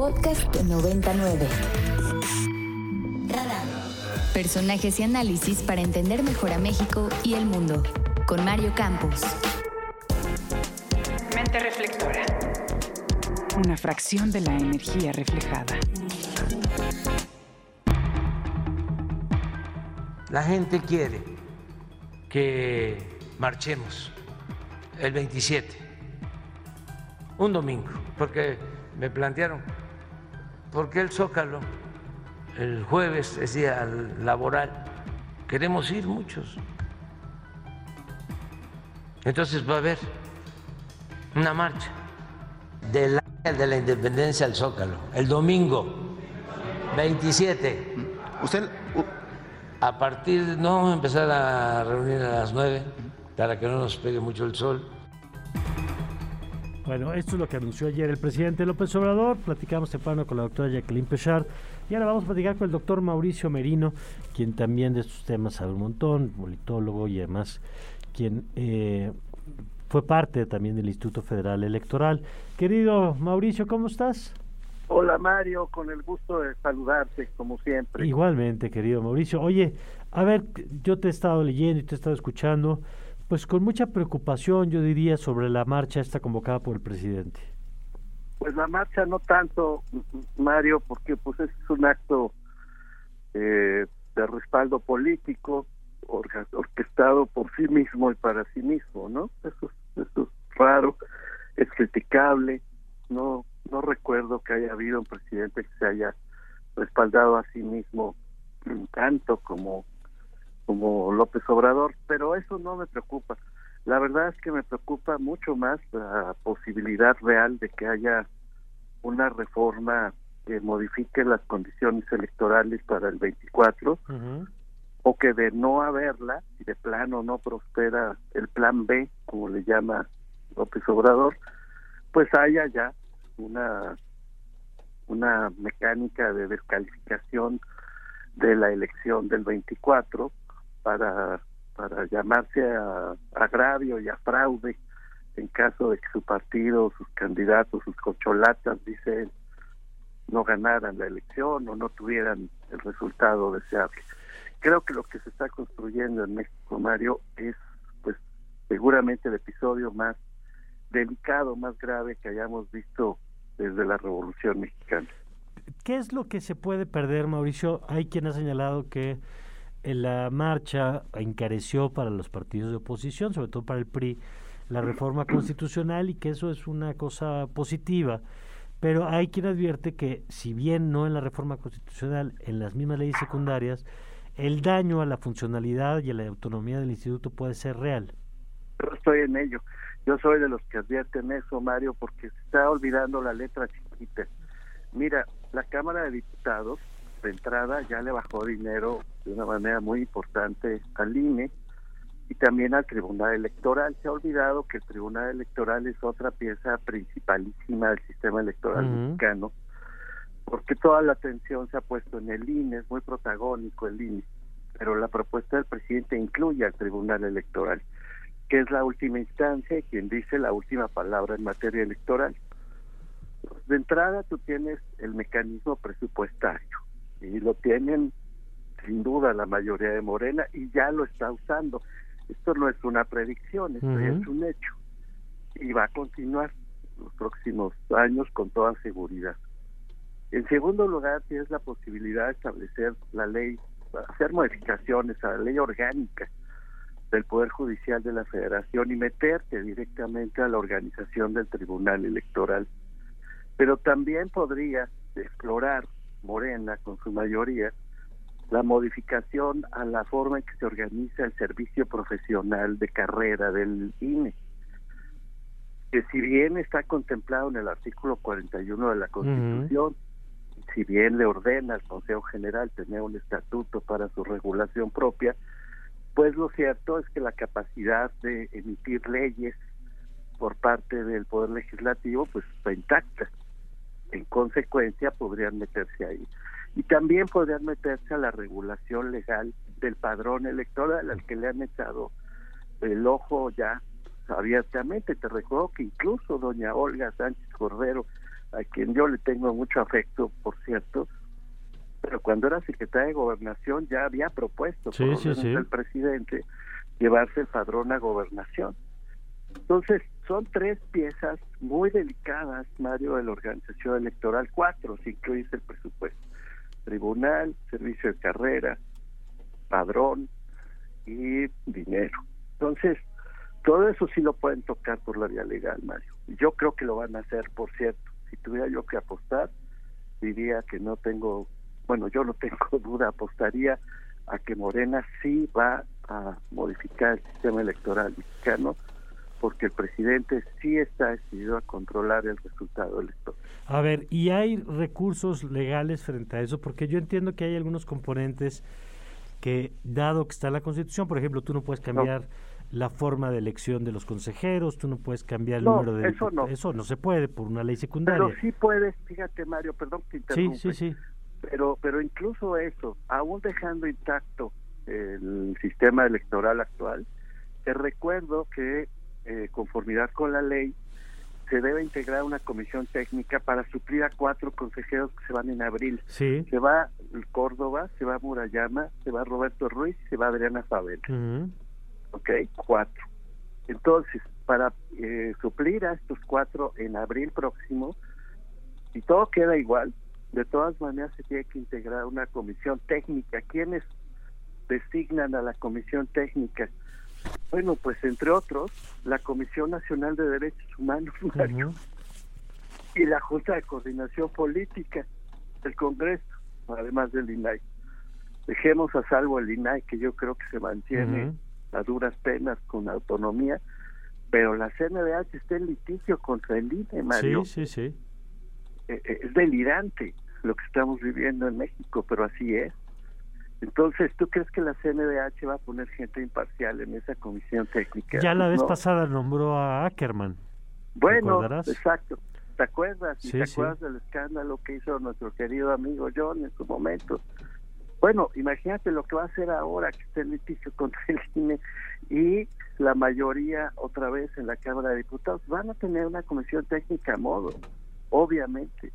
Podcast 99. Personajes y análisis para entender mejor a México y el mundo. Con Mario Campos. Mente reflectora. Una fracción de la energía reflejada. La gente quiere que marchemos el 27, un domingo, porque me plantearon, ¿por qué el Zócalo el jueves es día laboral? Queremos ir muchos. Entonces va a haber una marcha del Ángel de la Independencia al Zócalo, el domingo 27. Usted, A partir, no empezar a reunir a las 9 para que no nos pegue mucho el sol. Bueno, esto es lo que anunció ayer el presidente López Obrador. Platicamos temprano con la doctora Jacqueline Pechard. Y ahora vamos a platicar con el doctor Mauricio Merino, quien también de estos temas sabe un montón, politólogo y además quien eh, fue parte también del Instituto Federal Electoral. Querido Mauricio, ¿cómo estás? Hola Mario, con el gusto de saludarte, como siempre. Igualmente, querido Mauricio. Oye, a ver, yo te he estado leyendo y te he estado escuchando, pues con mucha preocupación, yo diría, sobre la marcha esta convocada por el presidente. Pues la marcha no tanto, Mario, porque pues es un acto eh, de respaldo político orquestado por sí mismo y para sí mismo, ¿no? Eso, es- eso es raro, es criticable. No, no recuerdo que haya habido un presidente que se haya respaldado a sí mismo mm, tanto como como López Obrador, pero eso no me preocupa. La verdad es que me preocupa mucho más la posibilidad real de que haya una reforma que modifique las condiciones electorales para el 24 o que de no haberla, si de plano no prospera el plan B, como le llama López Obrador, pues haya ya una una mecánica de descalificación de la elección del 24 para para llamarse a agravio y a fraude en caso de que su partido, sus candidatos, sus cocholatas, dice él, no ganaran la elección o no tuvieran el resultado deseable. Creo que lo que se está construyendo en México, Mario, es pues seguramente el episodio más delicado, más grave que hayamos visto desde la Revolución Mexicana. ¿Qué es lo que se puede perder, Mauricio? Hay quien ha señalado que la marcha encareció para los partidos de oposición, sobre todo para el PRI, la reforma constitucional y que eso es una cosa positiva. Pero hay quien advierte que, si bien no en la reforma constitucional, en las mismas leyes secundarias, el daño a la funcionalidad y a la autonomía del instituto puede ser real. Yo estoy en ello. Yo soy de los que advierten eso, Mario, porque se está olvidando la letra chiquita. Mira, la Cámara de Diputados, de entrada, ya le bajó dinero de una manera muy importante al INE y también al Tribunal Electoral. Se ha olvidado que el Tribunal Electoral es otra pieza principalísima del sistema electoral mexicano, porque toda la atención se ha puesto en el INE, es muy protagónico el INE, pero la propuesta del presidente incluye al Tribunal Electoral, que es la última instancia y quien dice la última palabra en materia electoral. De entrada tú tienes el mecanismo presupuestario y lo tienen sin duda la mayoría de Morena y ya lo está usando. Esto no es una predicción, esto Ujú. es un hecho y va a continuar los próximos años con toda seguridad. En segundo lugar, tienes la posibilidad de establecer la ley, hacer modificaciones a la ley orgánica del Poder Judicial de la Federación y meterte directamente a la organización del Tribunal Electoral. Pero también podría explorar Morena con su mayoría la modificación a la forma en que se organiza el servicio profesional de carrera del INE que si bien está contemplado en el artículo 41 de la Constitución, si bien le ordena al Consejo General tener un estatuto para su regulación propia, pues lo cierto es que la capacidad de emitir leyes por parte del Poder Legislativo pues está intacta. En consecuencia podrían meterse ahí. Y también podrían meterse a la regulación legal del padrón electoral al que le han echado el ojo ya abiertamente. Te recuerdo que incluso doña Olga Sánchez Cordero a quien yo le tengo mucho afecto, por cierto, pero cuando era secretario de Gobernación ya había propuesto Sí, por sí, órdenes sí. del presidente llevarse el padrón a Gobernación. Entonces, son tres piezas muy delicadas, Mario, de la organización electoral, cuatro, si incluyes el presupuesto. Tribunal, servicio de carrera, padrón y dinero. Entonces, todo eso sí lo pueden tocar por la vía legal, Mario. Yo creo que lo van a hacer, por cierto. Si tuviera yo que apostar, diría que no tengo, bueno, yo no tengo duda, apostaría a que Morena sí va a modificar el sistema electoral mexicano, porque el presidente sí está decidido a controlar el resultado electoral. A ver, ¿y hay recursos legales frente a eso? Porque yo entiendo que hay algunos componentes que, dado que está en la Constitución, por ejemplo, tú no puedes cambiar la forma de elección de los consejeros, tú no puedes cambiar el No, número de... eso no. Eso no se puede por una ley secundaria. Pero sí puedes, fíjate Mario, perdón que te sí, interrumpe, sí, sí. pero pero incluso eso, aún dejando intacto el sistema electoral actual, te recuerdo que eh, conformidad con la ley se debe integrar una comisión técnica para suplir a cuatro consejeros que se van en abril. Sí. Se va Córdoba, se va Murayama, se va Roberto Ruiz, se va Adriana Fabel. Ujú. ¿ok? Cuatro. Entonces, para eh, suplir a estos cuatro en abril próximo, si todo queda igual, de todas maneras se tiene que integrar una comisión técnica. ¿Quiénes designan a la comisión técnica? Bueno, pues entre otros, la Comisión Nacional de Derechos Humanos Mario, y la Junta de Coordinación Política del Congreso, además del INAI. Dejemos a salvo el INAI, que yo creo que se mantiene a duras penas con autonomía, pero la CNDH está en litigio contra el INE, Mario. Sí, sí, sí. Eh, eh, es delirante lo que estamos viviendo en México, pero así es. Entonces, ¿tú crees que la CNDH va a poner gente imparcial en esa comisión técnica? Ya la vez No. pasada nombró a Ackerman. Bueno, exacto. ¿Te acuerdas? ¿Y Sí, te sí. acuerdas del escándalo que hizo nuestro querido amigo John en su momento? Bueno, imagínate lo que va a hacer ahora que está en litigio contra el INE y la mayoría otra vez en la Cámara de Diputados. Van a tener una comisión técnica a modo, obviamente.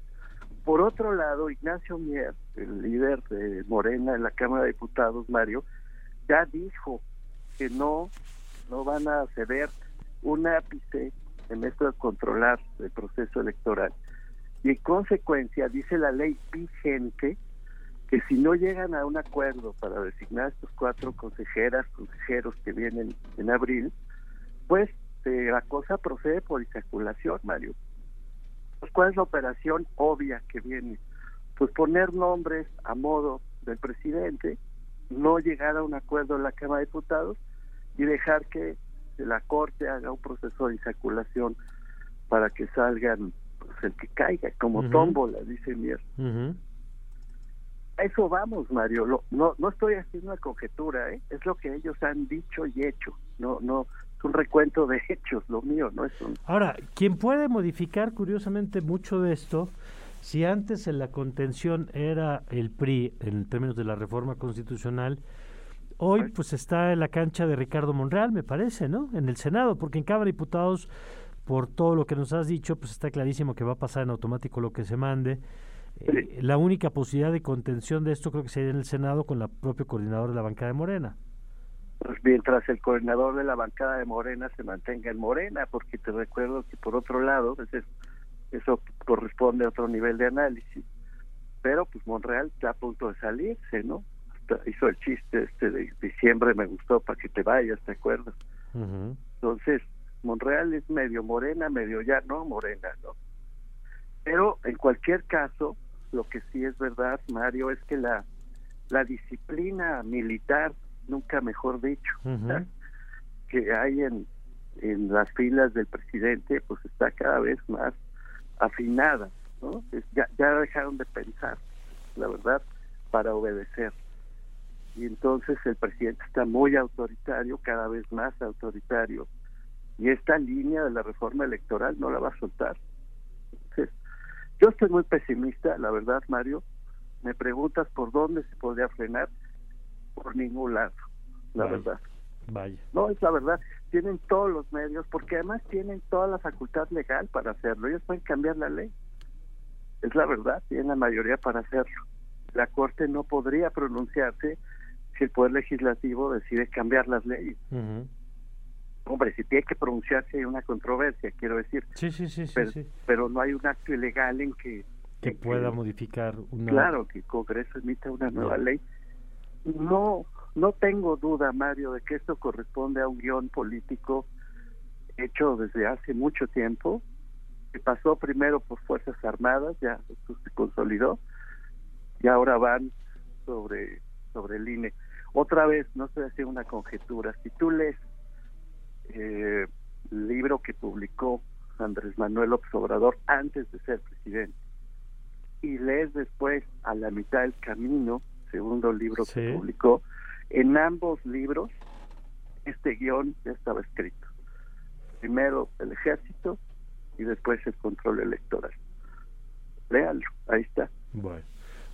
Por otro lado, Ignacio Mier, el líder de Morena en la Cámara de Diputados, Mario, ya dijo que no, no van a ceder un ápice en esto de controlar el proceso electoral. Y en consecuencia, dice la ley vigente, que si no llegan a un acuerdo para designar estos cuatro consejeras, consejeros que vienen en abril, pues eh, la cosa procede por insaculación, Mario. Pues, ¿Cuál es la operación obvia que viene? Pues poner nombres a modo del presidente, no llegar a un acuerdo en la Cámara de Diputados y dejar que la Corte haga un proceso de insaculación para que salgan pues, el que caiga, como Ujú. tómbola, dice Mier. A eso vamos, Mario. Lo- no, no estoy haciendo una conjetura, ¿eh? es lo que ellos han dicho y hecho. No, no, un recuento de hechos, lo mío, no es un. Ahora, quien puede modificar curiosamente mucho de esto, si antes en la contención era el PRI en términos de la reforma constitucional, hoy pues está en la cancha de Ricardo Monreal, me parece, ¿no? En el Senado, porque en Cámara de Diputados, por todo lo que nos has dicho, pues está clarísimo que va a pasar en automático lo que se mande. Eh, la única posibilidad de contención de esto creo que sería en el Senado con la propio coordinador de la bancada de Morena. Pues mientras el coordinador de la bancada de Morena se mantenga en Morena, porque te recuerdo que por otro lado, pues es- eso corresponde a otro nivel de análisis. Pero pues Monreal está a punto de salirse, ¿no? Hasta hizo el chiste este de diciembre, me gustó para que te vayas, ¿te acuerdas? Entonces, Monreal es medio morena, medio ya no morena, ¿no? Pero en cualquier caso, lo que sí es verdad, Mario, es que la, la disciplina militar, nunca mejor dicho, Ujú. ¿verdad? que hay en, en las filas del presidente, pues está cada vez más afinada, ¿no? Es- ya, ya dejaron de pensar, la verdad, para obedecer. Y entonces el presidente está muy autoritario, cada vez más autoritario, y esta línea de la reforma electoral no la va a soltar. Entonces, yo estoy muy pesimista, la verdad, Mario. Me preguntas por dónde se podría frenar, por ningún lado, la verdad. Vaya. No, es la verdad. Tienen todos los medios, porque además tienen toda la facultad legal para hacerlo. Ellos pueden cambiar la ley. es la verdad, tienen la mayoría para hacerlo. La Corte no podría pronunciarse si el Poder Legislativo decide cambiar las leyes. Hombre, si tiene que pronunciarse hay una controversia, quiero decir. Sí, sí, sí, pero, sí. pero no hay un acto ilegal en que... Que pueda modificar una... Claro, que el Congreso emita una nueva ley. No, no tengo duda, Mario, de que esto corresponde a un guion político hecho desde hace mucho tiempo, que pasó primero por Fuerzas Armadas, ya esto se consolidó, y ahora van sobre, sobre el INE. Otra vez, no estoy haciendo una conjetura, si tú lees eh, el libro que publicó Andrés Manuel López Obrador antes de ser presidente, y lees después a la mitad del camino, segundo libro que publicó, en ambos libros este guion ya estaba escrito. Primero el ejército y después el control electoral. Léalo, ahí está. Bueno.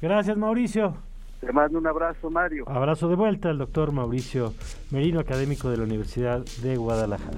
Gracias, Mauricio. Te mando un abrazo, Mario. Abrazo de vuelta al doctor Mauricio Merino, académico de la Universidad de Guadalajara.